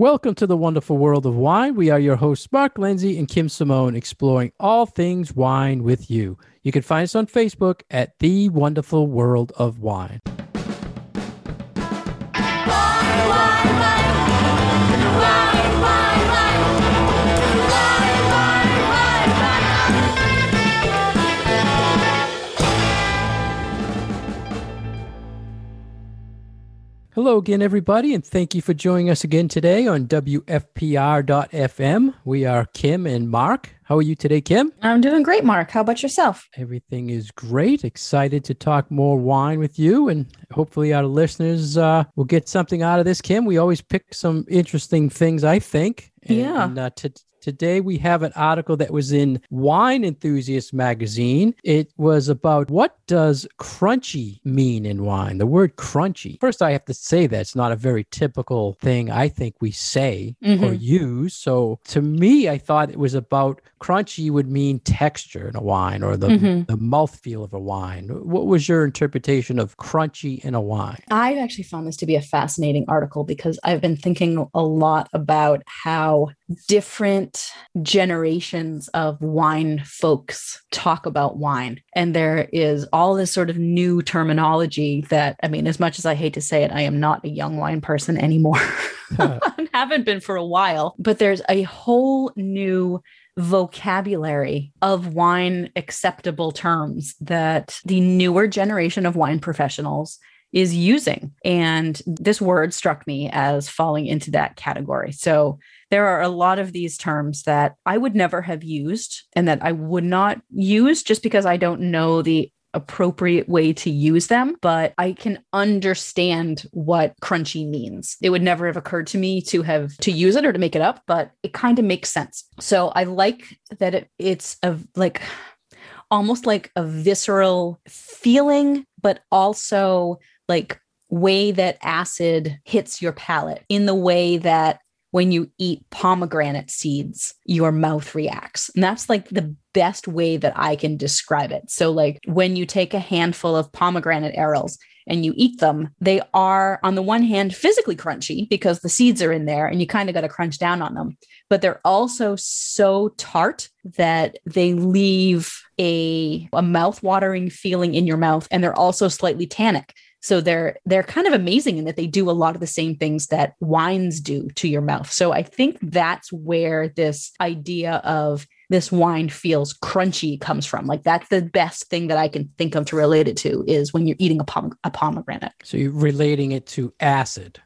Welcome to the wonderful world of wine. We are your hosts, Mark Lindsay and Kim Simone, exploring all things wine with you. You can find us on Facebook at The Wonderful World of Wine. Hello again, everybody, and thank you for joining us again today on WFPR.FM. We are Kim and Mark. How are you today, Kim? I'm doing great, Mark. How about yourself? Everything is great. Excited to talk more wine with you, and hopefully, our listeners uh, will get something out of this, Kim. We always pick some interesting things, I think. And, yeah. And, uh, to, Today we have an article that was in Wine Enthusiast magazine. It was about what does crunchy mean in wine? The word crunchy. First, I have to say that it's not a very typical thing I think we say mm-hmm. or use. So to me, I thought it was about crunchy would mean texture in a wine or the, mm-hmm. the mouthfeel of a wine. What was your interpretation of crunchy in a wine? I've actually found this to be a fascinating article because I've been thinking a lot about how different generations of wine folks talk about wine. And there is all this sort of new terminology that, I mean, as much as I hate to say it, I am not a young wine person anymore. haven't been for a while, but there's a whole new vocabulary of wine acceptable terms that the newer generation of wine professionals is using. And this word struck me as falling into that category. So there are a lot of these terms that I would never have used and that I would not use just because I don't know the appropriate way to use them, but I can understand what crunchy means. It would never have occurred to me to have to use it or to make it up, but it kind of makes sense. So I like that it, it's a like almost like a visceral feeling, but also like way that acid hits your palate in the way that when you eat pomegranate seeds, your mouth reacts. And that's like the best way that I can describe it. So, like when you take a handful of pomegranate arils and you eat them, they are, on the one hand, physically crunchy because the seeds are in there and you kind of got to crunch down on them. But they're also so tart that they leave a, a mouth watering feeling in your mouth. And they're also slightly tannic. So they're they're kind of amazing in that they do a lot of the same things that wines do to your mouth. So I think that's where this idea of this wine feels crunchy comes from. Like that's the best thing that I can think of to relate it to is when you're eating a, pom- a pomegranate. So you're relating it to acid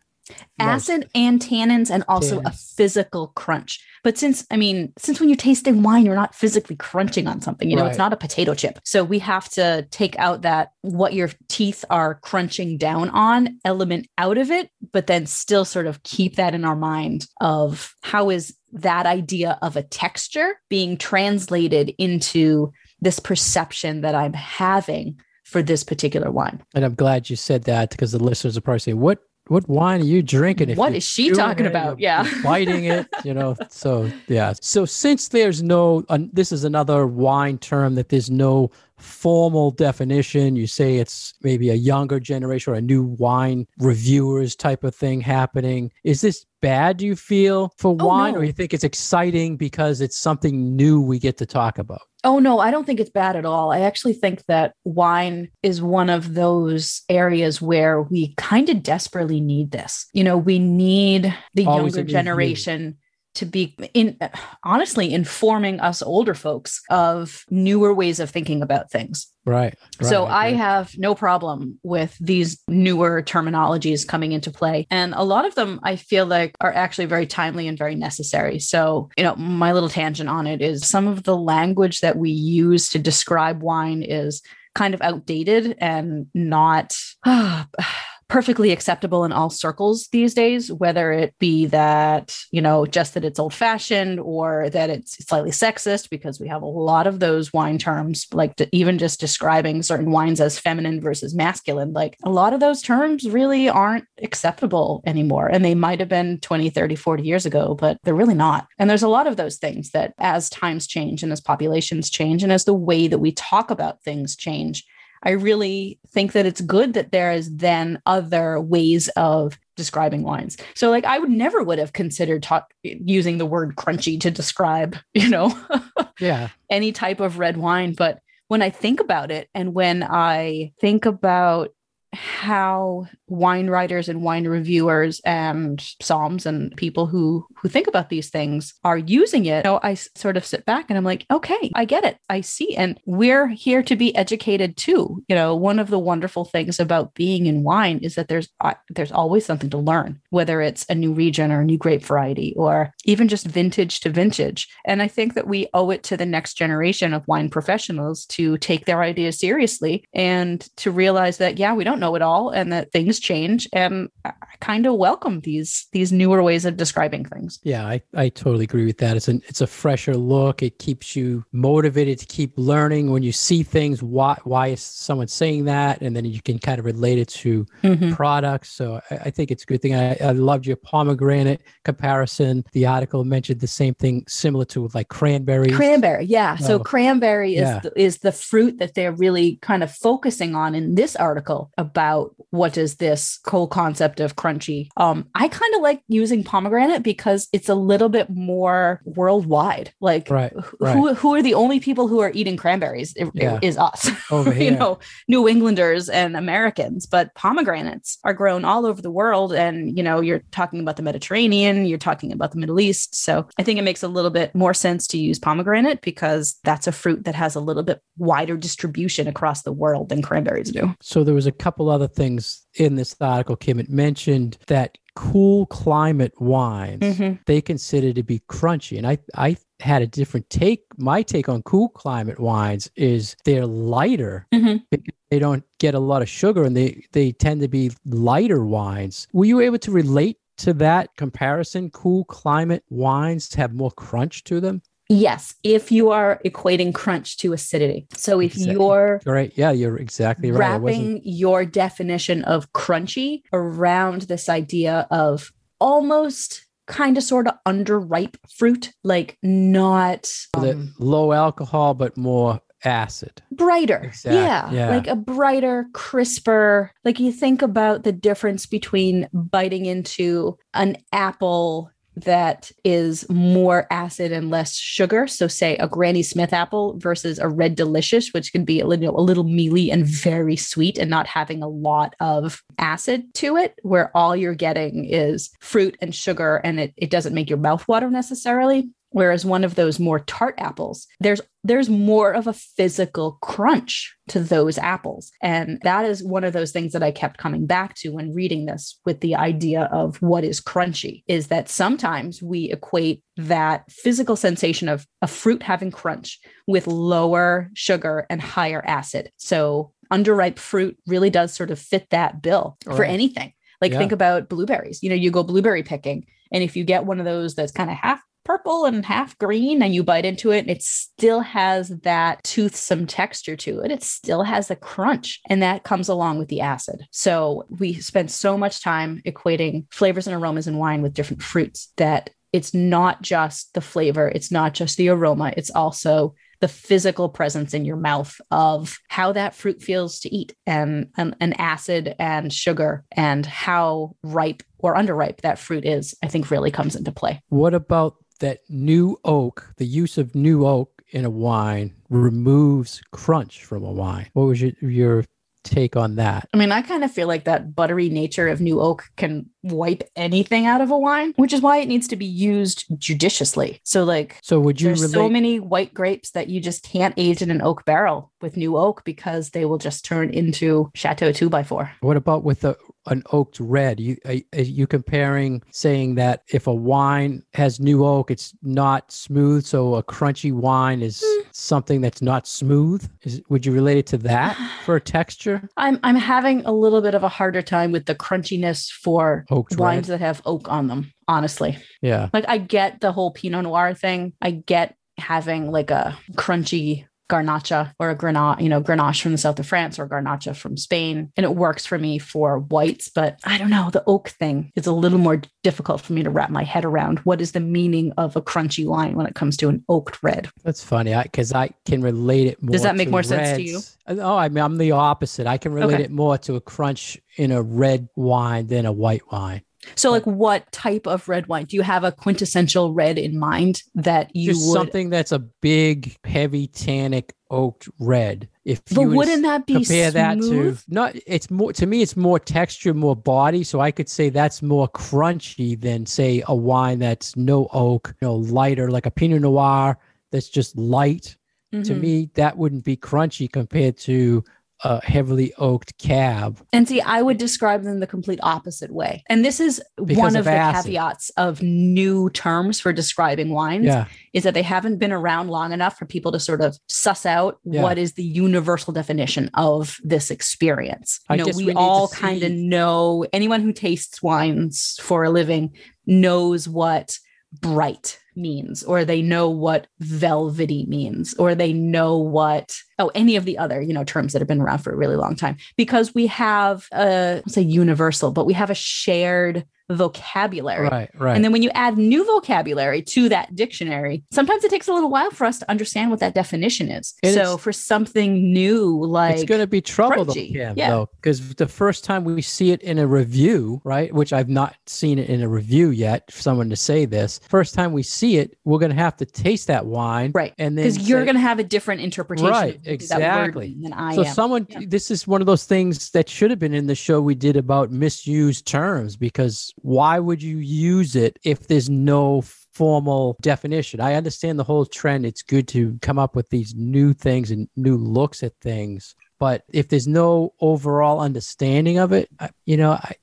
acid and tannins and also tannins. a physical crunch but since i mean since when you're tasting wine you're not physically crunching on something you know right. it's not a potato chip so we have to take out that what your teeth are crunching down on element out of it but then still sort of keep that in our mind of how is that idea of a texture being translated into this perception that i'm having for this particular wine. And I'm glad you said that because the listeners are probably saying, "What what wine are you drinking? If what is she talking it, about? Yeah. biting it, you know. So, yeah. So, since there's no, uh, this is another wine term that there's no formal definition. You say it's maybe a younger generation or a new wine reviewers type of thing happening. Is this bad, do you feel, for oh, wine, no. or you think it's exciting because it's something new we get to talk about? Oh, no, I don't think it's bad at all. I actually think that wine is one of those areas where we kind of desperately need this. You know, we need the Always younger generation to be in honestly informing us older folks of newer ways of thinking about things. Right. right so I right. have no problem with these newer terminologies coming into play. And a lot of them I feel like are actually very timely and very necessary. So, you know, my little tangent on it is some of the language that we use to describe wine is kind of outdated and not perfectly acceptable in all circles these days, whether it be that, you know, just that it's old fashioned or that it's slightly sexist, because we have a lot of those wine terms, like even just describing certain wines as feminine versus masculine. Like a lot of those terms really aren't acceptable anymore. And they might have been 20, 30, 40 years ago, but they're really not. And there's a lot of those things that as times change and as populations change and as the way that we talk about things change, I really think that it's good that there is then other ways of describing wines. So like I would never would have considered ta- using the word crunchy to describe, you know, Yeah. any type of red wine, but when I think about it and when I think about how wine writers and wine reviewers and somms and people who who think about these things are using it. Know, i sort of sit back and i'm like okay i get it. I see. And we're here to be educated too. You know one of the wonderful things about being in wine is that there's uh, there's always something to learn whether it's a new region or a new grape variety or even just vintage to vintage. And i think that we owe it to the next generation of wine professionals to take their ideas seriously and to realize that yeah we don't know it all and that things change and i kind of welcome these these newer ways of describing things Yeah, I, I totally agree with that. It's an it's a fresher look. It keeps you motivated to keep learning. When you see things, why why is someone saying that, and then you can kind of relate it to mm-hmm. products. So I, I think it's a good thing. I, I loved your pomegranate comparison. The article mentioned the same thing, similar to like cranberry. Cranberry, yeah. So Oh, cranberry is the, is the fruit that they're really kind of focusing on in this article about what is this whole concept of crunchy. Um, I kind of like using pomegranate because it's a little bit more worldwide. Like, Right, right. who who are the only people who are eating cranberries? It- it Yeah. is us. over you know, New Englanders and Americans, but pomegranates are grown all over the world. And, you know, you're talking about the Mediterranean, you're talking about the Middle East. So I think it makes a little bit more sense to use pomegranate because that's a fruit that has a little bit wider distribution across the world than cranberries do. So there was a couple other things in this article, Kim. It mentioned that cool climate wines Mhm. they consider to be crunchy, and I I had a different take. My take on cool climate wines is they're lighter. Mhm. because They don't get a lot of sugar, and they they tend to be lighter wines. Were you able to relate to that comparison? Cool climate wines have more crunch to them. Yes, if you are equating crunch to acidity. So if Exactly. you're Right? Yeah, you're exactly right. Wrapping your definition of crunchy around this idea of almost kind of sort of underripe fruit, like not um, low alcohol but more acid. brighter. Exact- Yeah, yeah. like a brighter, crisper. Like you think about the difference between biting into an apple that is more acid and less sugar. So, say a Granny Smith apple versus a Red Delicious, which can be a little, a little mealy and very sweet and not having a lot of acid to it, where all you're getting is fruit and sugar and it, it doesn't make your mouth water necessarily. Whereas one of those more tart apples, there's there's more of a physical crunch to those apples. And that is one of those things that I kept coming back to when reading this with the idea of what is crunchy is that sometimes we equate that physical sensation of a fruit having crunch with lower sugar and higher acid. So underripe fruit really does sort of fit that bill for anything. Like Yeah. think about blueberries. You know, you go blueberry picking and if you get one of those that's kind of half purple and half green and you bite into it, and it still has that toothsome texture to it. It still has a crunch and that comes along with the acid. So we spend so much time equating flavors and aromas in wine with different fruits that it's not just the flavor, it's not just the aroma, it's also the physical presence in your mouth of how that fruit feels to eat and an, an acid and sugar and how ripe or underripe that fruit is, I think really comes into play. What about that new oak? The use of new oak in a wine removes crunch from a wine. What was your, your take on that? I mean, I kind of feel like that buttery nature of new oak can wipe anything out of a wine, which is why it needs to be used judiciously. So, like, So would you there's relate? so many white grapes that you just can't age in an oak barrel with new oak because they will just turn into Chateau 2 by 4 what about with a, an oaked red? You are, are you comparing saying that if a wine has new oak, it's not smooth, so a crunchy wine is Hmm. something that's not smooth? Is, would you relate it to that for a texture? I'm I'm having a little bit of a harder time with the crunchiness for Oaked wines that have oak on them, honestly. Yeah. Like I get the whole Pinot Noir thing. I get having like a crunchy Garnacha or a Grenache, you know, Grenache from the south of France or Garnacha from Spain. And it works for me for whites, but I don't know. The oak thing is a little more difficult for me to wrap my head around. What is the meaning of a crunchy wine when it comes to an oaked red? That's funny because I, can relate it more. Does that make more sense to you? Oh, I mean, I'm the opposite. I can relate Okay. it more to a crunch in a red wine than a white wine. So, like, what type of red wine? Do you have a quintessential red in mind that you Just would? something that's a big, heavy tannic oaked red. If but you wouldn't that be compare that to not it's more to me it's more texture more body so i could say that's more crunchy than say a wine that's no oak you know lighter like a pinot noir that's just light to Mhm. me that wouldn't be crunchy compared to a heavily oaked cab And see, I would describe them the complete opposite way. And this is Because one of of the acid. caveats of new terms for describing wines yeah is that they haven't been around long enough for people to sort of suss out Yeah. what is the universal definition of this experience. I You know, we, we all kind of know anyone who tastes wines for a living knows what bright means or they know what velvety means or they know what oh any of the other you know terms that have been around for a really long time. Because we have a say universal but we have a shared vocabulary right right and then when you add new vocabulary to that dictionary, sometimes it takes a little while for us to understand what that definition is. And so for something new, like it's going to be trouble though, crunchy. Yeah. though, because the first time we see it in a review, right, which I've not seen it in a review yet, for someone to say this, first time we see it, we're going to have to taste that wine, Right. and then because you're going to have a different interpretation Right, of that word exactly. than I so am. someone Yeah. this is one of those things that should have been in the show we did about misused terms because why would you use it if there's no formal definition i understand the whole trend it's good to come up with these new things and new looks at things but if there's no overall understanding of it you know i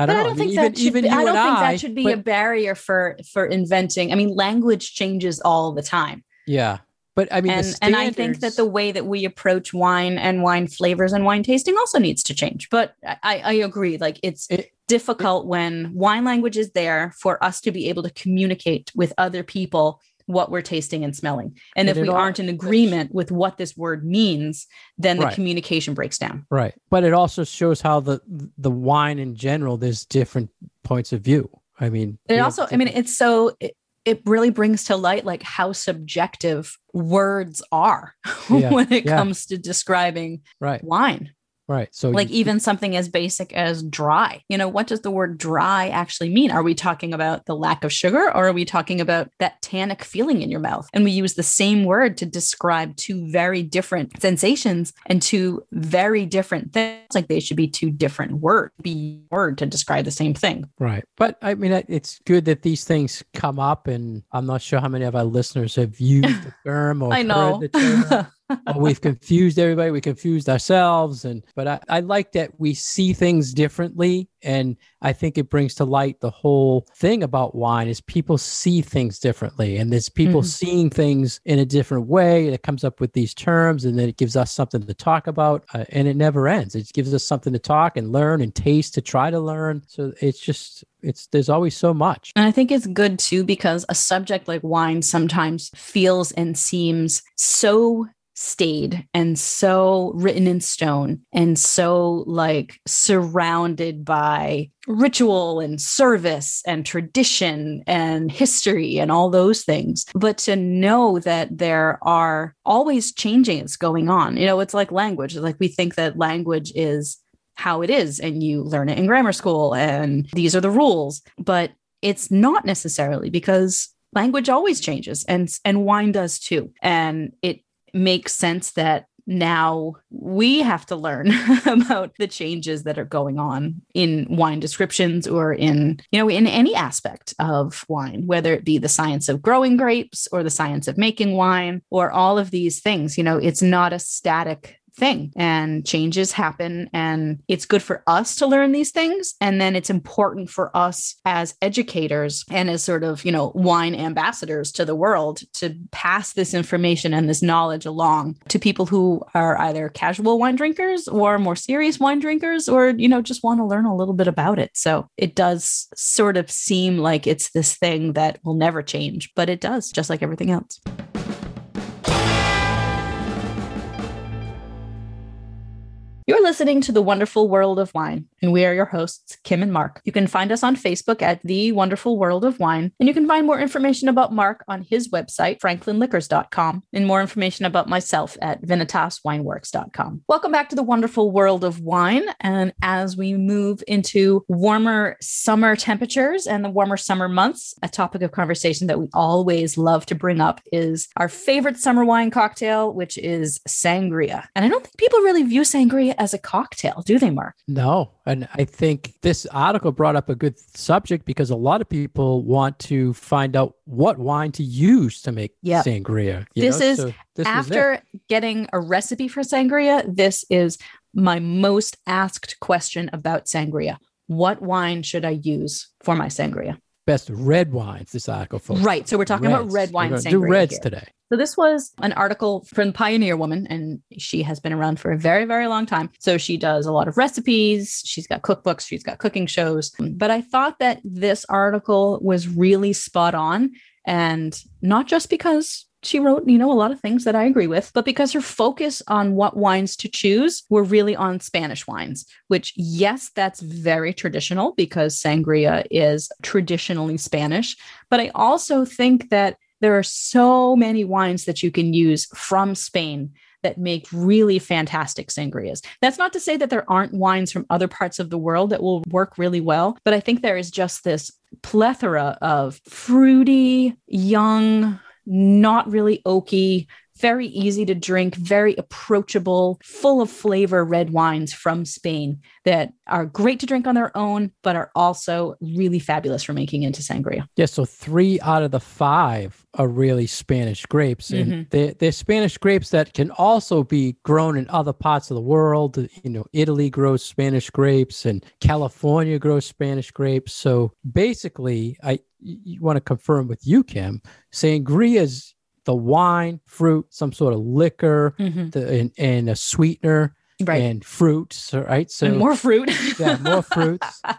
I don't I don't I mean, think even that should even be, you I don't think I, that should be but- a barrier for for inventing. I mean, language changes all the time. yeah. But I mean, and and I think that the way that we approach wine and wine flavors and wine tasting also needs to change. But I, I agree, like it's It- difficult when wine language is there for us to be able to communicate with other people what we're tasting and smelling. And, if we all- aren't in agreement with what this word means, then the Right. communication breaks down. Right. But it also shows how the the wine in general there's different points of view. I mean, it also, I mean, it's so it, it really brings to light like how subjective words are Yeah, when it yeah. comes to describing right, wine. Right. So like you- even something as basic as dry you know what does the word dry actually mean are we talking about the lack of sugar or are we talking about that tannic feeling in your mouth and we use the same word to describe two very different sensations and two very different things like they should be two different words be word to describe the same thing right. But I mean, it's good that these things come up, and I'm not sure how many of our listeners have used the term or i heard know the term. or we've confused everybody. We confused ourselves, and but I, I like that we see things differently, and I think it brings to light the whole thing about wine is people see things differently, and there's people Mhm. seeing things in a different way, and it comes up with these terms, and then it gives us something to talk about, uh, and it never ends. It gives us something to talk and learn and taste to try to learn. So it's just it's there's always so much. And I think it's good too because a subject like wine sometimes feels and seems so staid and so written in stone and so like surrounded by ritual and service and tradition and history and all those things. But to know that there are always changes going on, you know, it's like language. Like we think that language is how it is and you learn it in grammar school and these are the rules but it's not necessarily because language always changes and and wine does too and it makes sense that now we have to learn about the changes that are going on in wine descriptions or in you know in any aspect of wine whether it be the science of growing grapes or the science of making wine or all of these things. You know it's not a static thing and changes happen and it's good for us to learn these things and then it's important for us as educators and as sort of you know wine ambassadors to the world to pass this information and this knowledge along to people who are either casual wine drinkers or more serious wine drinkers or you know just want to learn a little bit about it. So it does sort of seem like it's this thing that will never change but it does just like everything else You're listening to The Wonderful World of Wine, and we are your hosts, Kim and Mark. You can find us on Facebook at The Wonderful World of Wine, and you can find more information about Mark on his website, franklinliquors.com, and more information about myself at vinitaswineworks.com. Welcome back to The Wonderful World of Wine. And as we move into warmer summer temperatures and the warmer summer months, a topic of conversation that we always love to bring up is our favorite summer wine cocktail, which is sangria. And I don't think people really view sangria as a cocktail, do they, Mark? No. And I think this article brought up a good subject because a lot of people want to find out what wine to use to make Yep. sangria. you This know? is So this. After getting a recipe for sangria, this is my most asked question about sangria. What wine should I use for my sangria? Best red wines. This article, folks. Right. So we're talking about Reds. red We're wine sangria. Do reds here. today. So this was an article from Pioneer Woman, and she has been around for a very, very long time. So she does a lot of recipes. She's got cookbooks. She's got cooking shows. But I thought that this article was really spot on, and not just because she wrote, you know, a lot of things that I agree with, but because her focus on what wines to choose were really on Spanish wines, which, yes, that's very traditional because sangria is traditionally Spanish. But I also think that there are so many wines that you can use from Spain that make really fantastic sangrias. That's not to say that there aren't wines from other parts of the world that will work really well, but I think there is just this plethora of fruity, young, not really oaky, very easy to drink, very approachable, full of flavor red wines from Spain that are great to drink on their own, but are also really fabulous for making into sangria. Yeah, so three out of the five are really Spanish grapes, and Mhm. they're, they're Spanish grapes that can also be grown in other parts of the world. You know, Italy grows Spanish grapes, and California grows Spanish grapes. So basically, I you want to confirm with you, Kim, sangria is the wine, fruit, some sort of liquor, the, and, and a sweetener Right. and fruits. Right, so and more fruit. yeah, more fruits.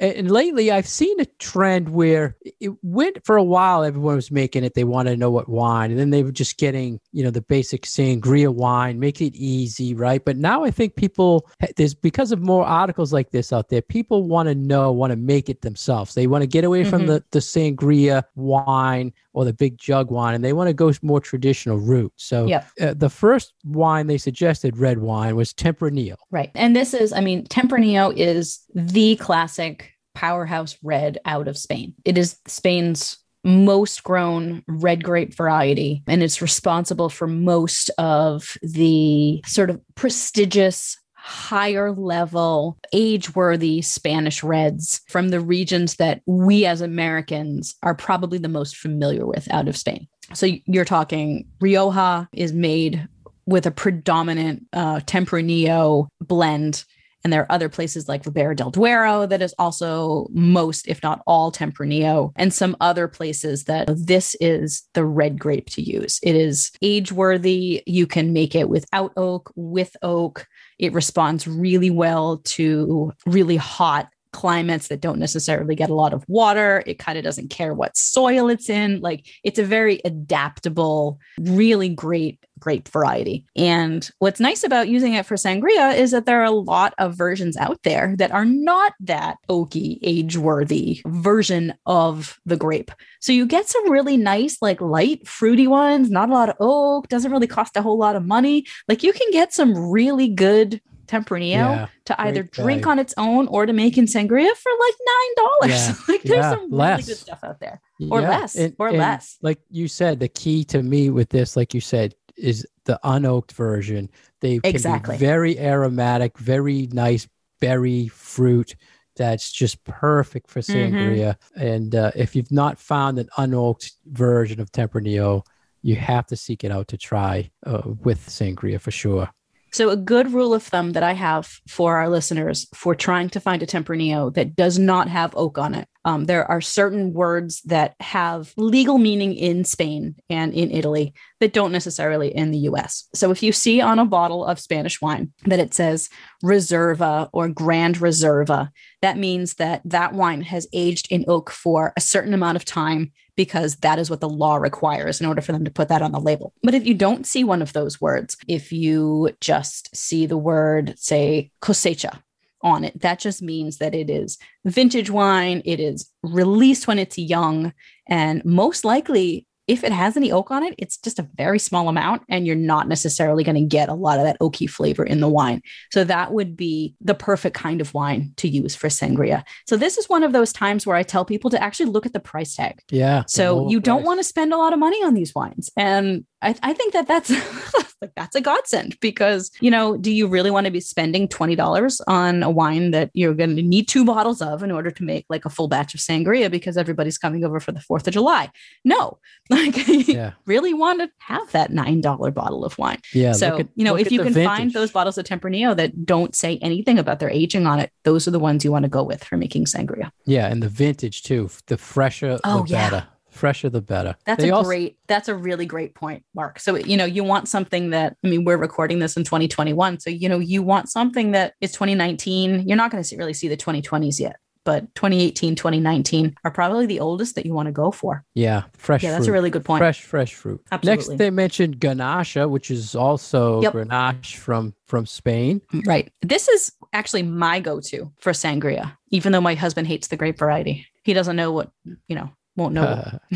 And, and lately, I've seen a trend where it went for a while. Everyone was making it; they wanted to know what wine, and then they were just getting, you know, the basic sangria wine, make it easy, right? But now I think people there's because of more articles like this out there. People want to know, want to make it themselves. They want to get away from Mhm. the the sangria wine or the big jug wine, and they want to go more traditional route. So Yep. uh, the first wine they suggested, red wine, was Tempranillo. Right. And this is, I mean, Tempranillo is the classic powerhouse red out of Spain. It is Spain's most grown red grape variety, and it's responsible for most of the sort of prestigious. Higher level, age worthy Spanish reds from the regions that we as Americans are probably the most familiar with out of Spain. So you're talking Rioja is made with a predominant uh, Tempranillo blend. And there are other places like Ribera del Duero that is also most, if not all, Tempranillo, and some other places that this is the red grape to use. It is age worthy. You can make it without oak, with oak. It responds really well to really hot climates that don't necessarily get a lot of water. It kind of doesn't care what soil it's in. Like it's a very adaptable, really great grape variety. And what's nice about using it for sangria is that there are a lot of versions out there that are not that oaky, age worthy version of the grape. So you get some really nice, like light, fruity ones, not a lot of oak, doesn't really cost a whole lot of money. Like you can get some really good Tempranillo Yeah, to either drink value. on its own or to make in sangria for like nine dollars. Yeah, like there's yeah, some really good stuff out there. Or less, or and less. Like you said, the key to me with this, like you said, is the unoaked version. They can Exactly. be very aromatic, very nice berry fruit. That's just perfect for Mhm. sangria. And uh, if you've not found an unoaked version of Tempranillo, you have to seek it out to try uh, with sangria for sure. So, a good rule of thumb that I have for our listeners for trying to find a Tempranillo that does not have oak on it, um, there are certain words that have legal meaning in Spain and in Italy that don't necessarily in the US. So, if you see on a bottle of Spanish wine that it says Reserva or Grand Reserva, that means that that wine has aged in oak for a certain amount of time because that is what the law requires in order for them to put that on the label. But if you don't see one of those words, if you just see the word, say, cosecha on it, that just means that it is vintage wine, it is released when it's young, and most likely if it has any oak on it, it's just a very small amount, and you're not necessarily going to get a lot of that oaky flavor in the wine. So that would be the perfect kind of wine to use for sangria. So this is one of those times where I tell people to actually look at the price tag. Yeah. So you don't want to spend a lot of money on these wines. And I, I think that that's like that's a godsend because you know do you really want to be spending $20 on a wine that you're going to need two bottles of in order to make like a full batch of sangria because everybody's coming over for the 4th of July no like yeah. really want to have that $9 bottle of wine yeah so at, you know if you can vintage. find those bottles of Tempranillo that don't say anything about their aging on it those are the ones you want to go with for making sangria yeah and the vintage too the fresher oh, the yeah. better fresher the better. That's they a also- great that's a really great point, Mark. So you know, you want something that I mean, we're recording this in 2021. So you know, you want something that is 2019. You're not going to really see the 2020s yet. But 2018, 2019 are probably the oldest that you want to go for. Yeah, fresh. Yeah, that's fruit. a really good point. Fresh, fresh fruit. Absolutely. Next, they mentioned Grenache, which is also yep. Grenache from from Spain. Mm, right. This is actually my go-to for sangria, even though my husband hates the grape variety. He doesn't know what you know won't know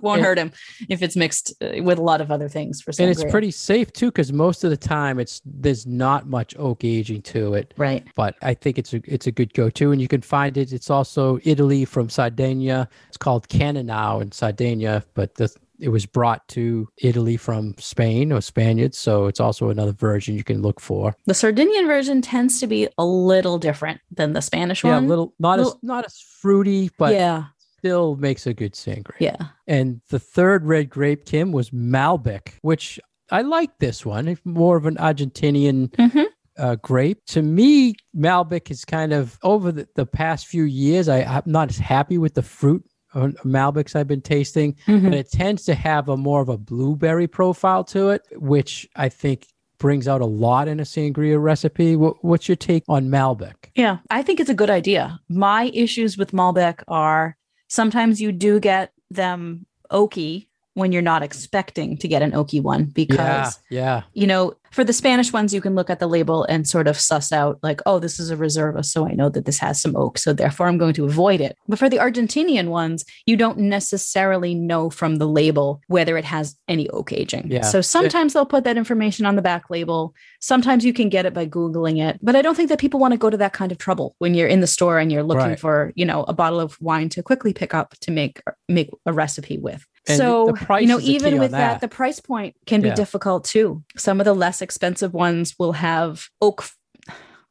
won't and, hurt him if it's mixed uh, with a lot of other things for sangria. and it's pretty safe too because most of the time it's there's not much oak aging to it right but i think it's a it's a good go-to and you can find it it's also italy from sardinia it's called Cannonau in sardinia but the it was brought to Italy from Spain or Spaniards, so it's also another version you can look for. The Sardinian version tends to be a little different than the Spanish yeah, one. Yeah, little not little, as not as fruity, but yeah, still makes a good sangria. Yeah. And the third red grape, Kim, was Malbec, which I like this one. It's more of an Argentinian mm-hmm. uh, grape. To me, Malbec is kind of over the, the past few years. I, I'm not as happy with the fruit Malbecs I've been tasting, mm-hmm. but it tends to have a more of a blueberry profile to it, which I think brings out a lot in a sangria recipe. What's your take on Malbec? Yeah, I think it's a good idea. My issues with Malbec are sometimes you do get them oaky when you're not expecting to get an oaky one because yeah, yeah. you know for the spanish ones you can look at the label and sort of suss out like oh this is a reserva so i know that this has some oak so therefore i'm going to avoid it but for the argentinian ones you don't necessarily know from the label whether it has any oak aging yeah. so sometimes they'll put that information on the back label sometimes you can get it by googling it but i don't think that people want to go to that kind of trouble when you're in the store and you're looking right. for you know a bottle of wine to quickly pick up to make make a recipe with and so you know even with that. that. the price point can be difficult too some of the less expensive ones will have oak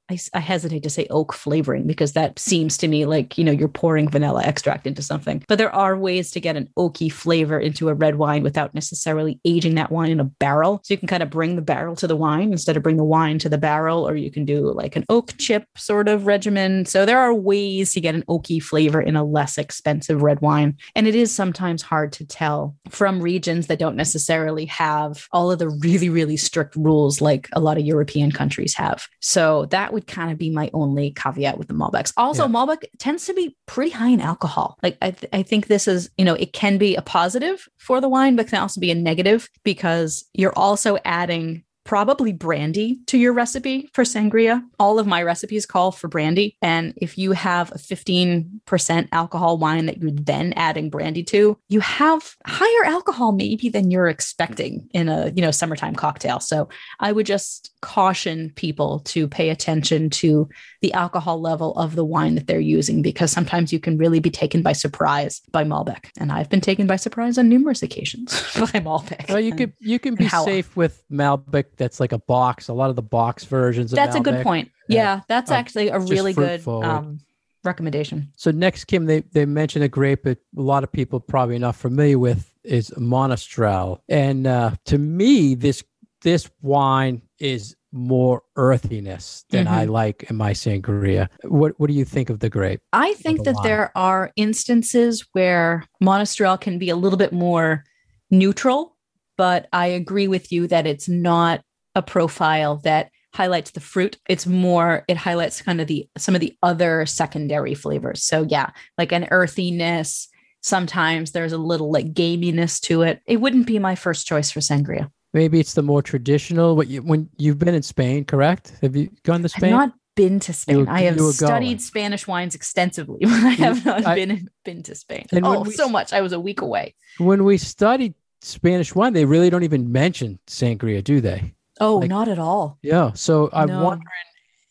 I, I, hesitate to say oak flavoring because that seems to me like you know you're pouring vanilla extract into something. But there are ways to get an oaky flavor into a red wine without necessarily aging that wine in a barrel. So you can kind of bring the barrel to the wine instead of bring the wine to the barrel or you can do like an oak chip sort of regimen. So there are ways to get an oaky flavor in a less expensive red wine. And it is sometimes hard to tell from regions that don't necessarily have all of the really really strict rules like a lot of european countries have. So that would kind of be my only caveat with the Malbecs. Also, yeah. Malbec tends to be pretty high in alcohol. Like I, th- I think this is, you know, it can be a positive for the wine, but can also be a negative because you're also adding probably brandy to your recipe for sangria. All of my recipes call for brandy. And if you have a 15% alcohol wine that you're then adding brandy to, you have higher alcohol maybe than you're expecting in a, you know, summertime cocktail. So I would just caution people to pay attention to the alcohol level of the wine that they're using because sometimes you can really be taken by surprise by Malbec. And I've been taken by surprise on numerous occasions by Malbec. Well, you and, could you can be safe with Malbec that's like a box. A lot of the box versions. That's Malbec, a good point. Yeah, that's uh, actually a really good um, recommendation. So next, Kim, they they mentioned a grape that a lot of people probably not familiar with is Monastrell, and uh, to me, this this wine is more earthiness than mm-hmm. I like in my sangria. What what do you think of the grape? I think that wine? there are instances where Monastrell can be a little bit more neutral but I agree with you that it's not a profile that highlights the fruit. It's more, it highlights kind of the some of the other secondary flavors. So yeah, like an earthiness, Sometimes there's a little like gaminess to it. It wouldn't be my first choice for sangria. Maybe it's the more traditional. What you when you've been in Spain, correct? Have you gone to spain I've not been to Spain. I have studied going. Spanish wines extensively, but I have not I- been been to Spain. Oh, we so much. I was a week away. when we studied Spanish wine, they really don't even mention sangria, do they? Oh, Like- not at all. Yeah. So I'm No. wondering,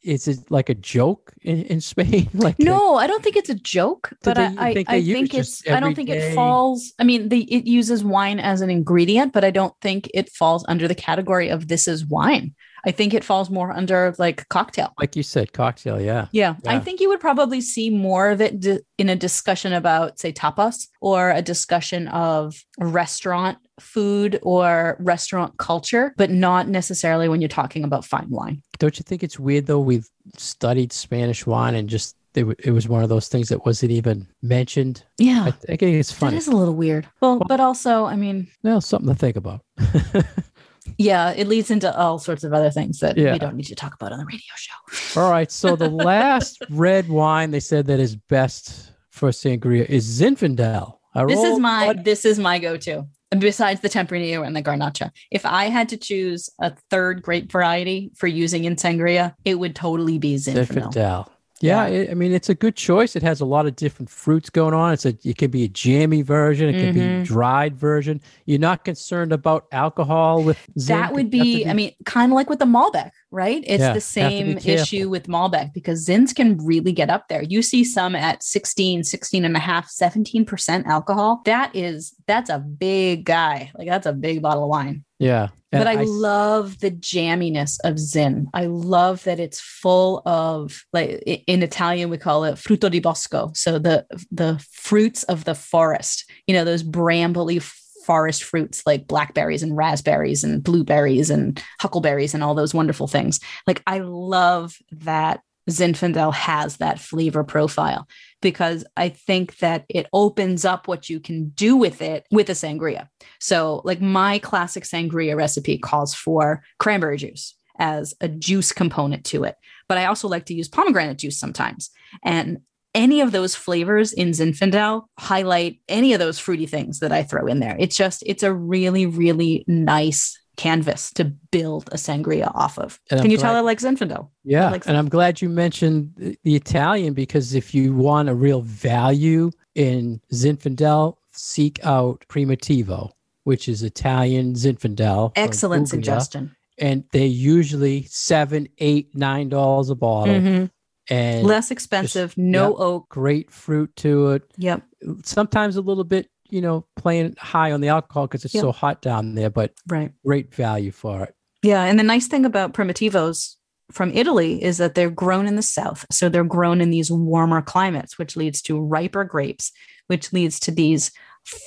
is it like a joke in, in Spain? like No, I don't think it's a joke, but they- I, think I think it's I don't think day? it falls. I mean, the it uses wine as an ingredient, but I don't think it falls under the category of this is wine. I think it falls more under like cocktail. like you said, cocktail. Yeah. Yeah, I think you would probably see more of it di- in a discussion about, say, tapas or a discussion of restaurant food or restaurant culture, but not necessarily when you're talking about fine wine. Don't you think it's weird though? We've studied Spanish wine and just it, wa- it was one of those things that wasn't even mentioned. Yeah, I, think it's funny. is a little weird. Well, but also, I mean, Well, something to think about. yeah, it leads into all sorts of other things that Yeah. we don't need to talk about on the radio show. All right. So the last red wine they said that is best for sangria is Zinfandel. I This is my this is my go-to. Besides the Tempranillo and the Garnacha, if I had to choose a third grape variety for using in sangria, it would totally be Zinfandel. Zinfandel. Yeah, Yeah. it- I mean it's a good choice. It has a lot of different fruits going on. It's a it could be a jammy version. It could be Mhm. dried version. You're not concerned about alcohol with Zin. That would to be, I mean, kind of like with the Malbec, right? It's Yeah, the be same issue with Malbec because Zins can really get up there. You see some at 16, 16 and a half, 17% alcohol. That is, that's a big guy. Like that's a big bottle of wine. Yeah. but I, And s- love the jamminess of Zin. I love that it's full of like in Italian we call it frutto di bosco, so the the fruits of the forest. You know those brambly forest fruits like blackberries and raspberries and blueberries and huckleberries and all those wonderful things. Like I love that Zinfandel has that flavor profile because I think that it opens up what you can do with it with a sangria. So, like my classic sangria recipe calls for cranberry juice as a juice component to it. But I also like to use pomegranate juice sometimes. And any of those flavors in Zinfandel highlight any of those fruity things that I throw in there. It's just, it's a really, really nice canvas to build a sangria off of. And I'm Can you tell I like Zinfandel? Yeah, like and I'm glad you mentioned the Italian because if you want a real value in Zinfandel, seek out Primitivo, which is Italian Zinfandel. Excellent suggestion. And they usually seven, eight, nine dollars a bottle, Mhm. and Less expensive, no oak. great fruit to it. Yep. Sometimes a little bit, you know, playing high on the alcohol because it's Yeah. so hot down there, but Right. great value for it. Yeah, and the nice thing about primitivos from Italy is that they're grown in the south. So they're grown in these warmer climates, which leads to riper grapes, which leads to these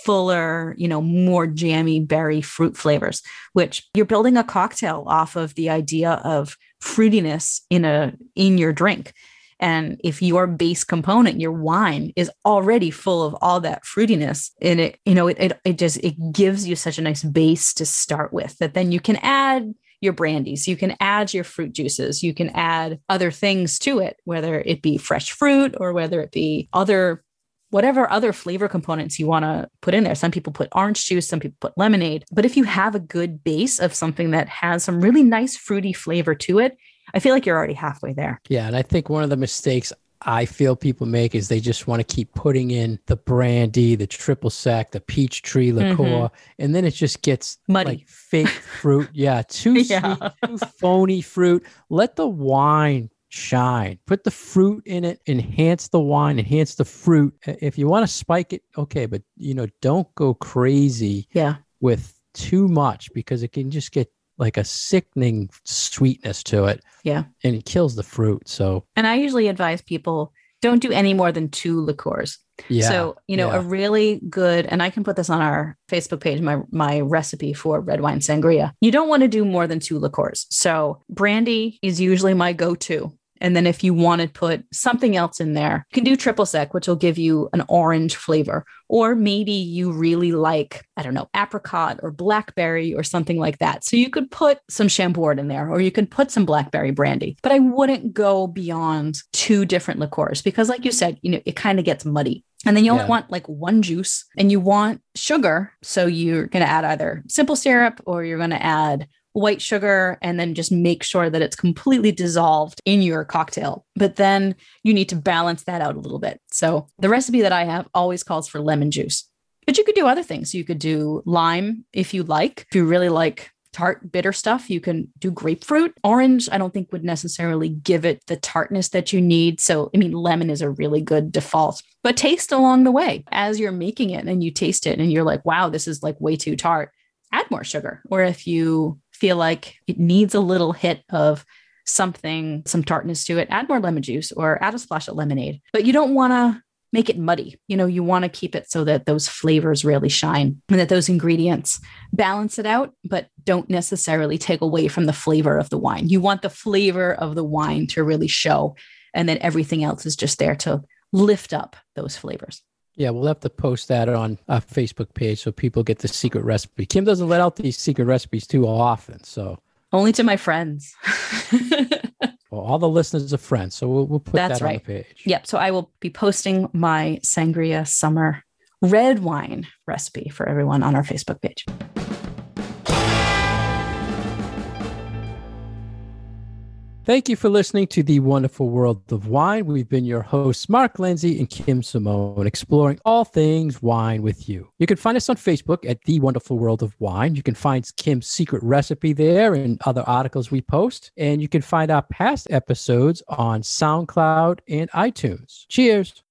fuller, you know, more jammy berry fruit flavors, which you're building a cocktail off of the idea of fruitiness in a in your drink. And if your base component, your wine, is already full of all that fruitiness in it, you know, it, it it just it gives you such a nice base to start with that then you can add your brandies, you can add your fruit juices, you can add other things to it, whether it be fresh fruit or whether it be other whatever other flavor components you want to put in there. Some people put orange juice, some people put lemonade. But if you have a good base of something that has some really nice fruity flavor to it, I feel like you're already halfway there. Yeah, and I think one of the mistakes I feel people make is they just want to keep putting in the brandy, the triple sec, the peach tree liqueur, and then it just gets Mm-hmm. Muddy. like fake fruit. Yeah, too Yeah. sweet, too phony fruit. Let the wine shine. Put the fruit in it, enhance the wine, enhance the fruit. If you want to spike it, okay, but you know, don't go crazy Yeah. with too much because it can just get like a sickening sweetness to it. Yeah. And it kills the fruit. So And I usually advise people don't do any more than two liqueurs. yeah. So, you know, yeah. a really good, and I can put this on our Facebook page, my my recipe for red wine sangria. You don't want to do more than two liqueurs. So brandy is usually my go-to. And then if you want to put something else in there, you can do triple sec, which will give you an orange flavor. Or maybe you really like, I don't know, apricot or blackberry or something like that. So you could put some Chambord in there, or you can put some blackberry brandy. But I wouldn't go beyond two different liqueurs because, like you said, you know, it kind of gets muddy. And then you only Yeah. want like one juice and you want sugar. So you're going to add either simple syrup or you're going to add white sugar and then just make sure that it's completely dissolved in your cocktail. But then you need to balance that out a little bit. So the recipe that I have always calls for lemon juice. But you could do other things. You could do lime if you like. If you really like tart bitter stuff you can do grapefruit orange i don't think would necessarily give it the tartness that you need so i mean lemon is a really good default but taste along the way as you're making it and you taste it and you're like wow this is like way too tart add more sugar or if you feel like it needs a little hit of something some tartness to it add more lemon juice or add a splash of lemonade but you don't want to make it muddy. You know, you want to keep it so that those flavors really shine and that those ingredients balance it out, but don't necessarily take away from the flavor of the wine. You want the flavor of the wine to really show, and then everything else is just there to lift up those flavors. Yeah, we'll have to post that on our Facebook page so people get the secret recipe. Kim doesn't let out these secret recipes too often. So, Only to my friends. well, all the listeners are friends. So, we'll, we'll put That's that right. on the page. Yep. So I will be posting my sangria summer red wine recipe for everyone on our Facebook page. Thank you for listening to The Wonderful World of Wine. We've been your hosts, Mark Lindsay and Kim Simone, exploring all things wine with you. You can find us on Facebook at The Wonderful World of Wine. You can find Kim's secret recipe there and other articles we post. And you can find our past episodes on SoundCloud and iTunes. Cheers.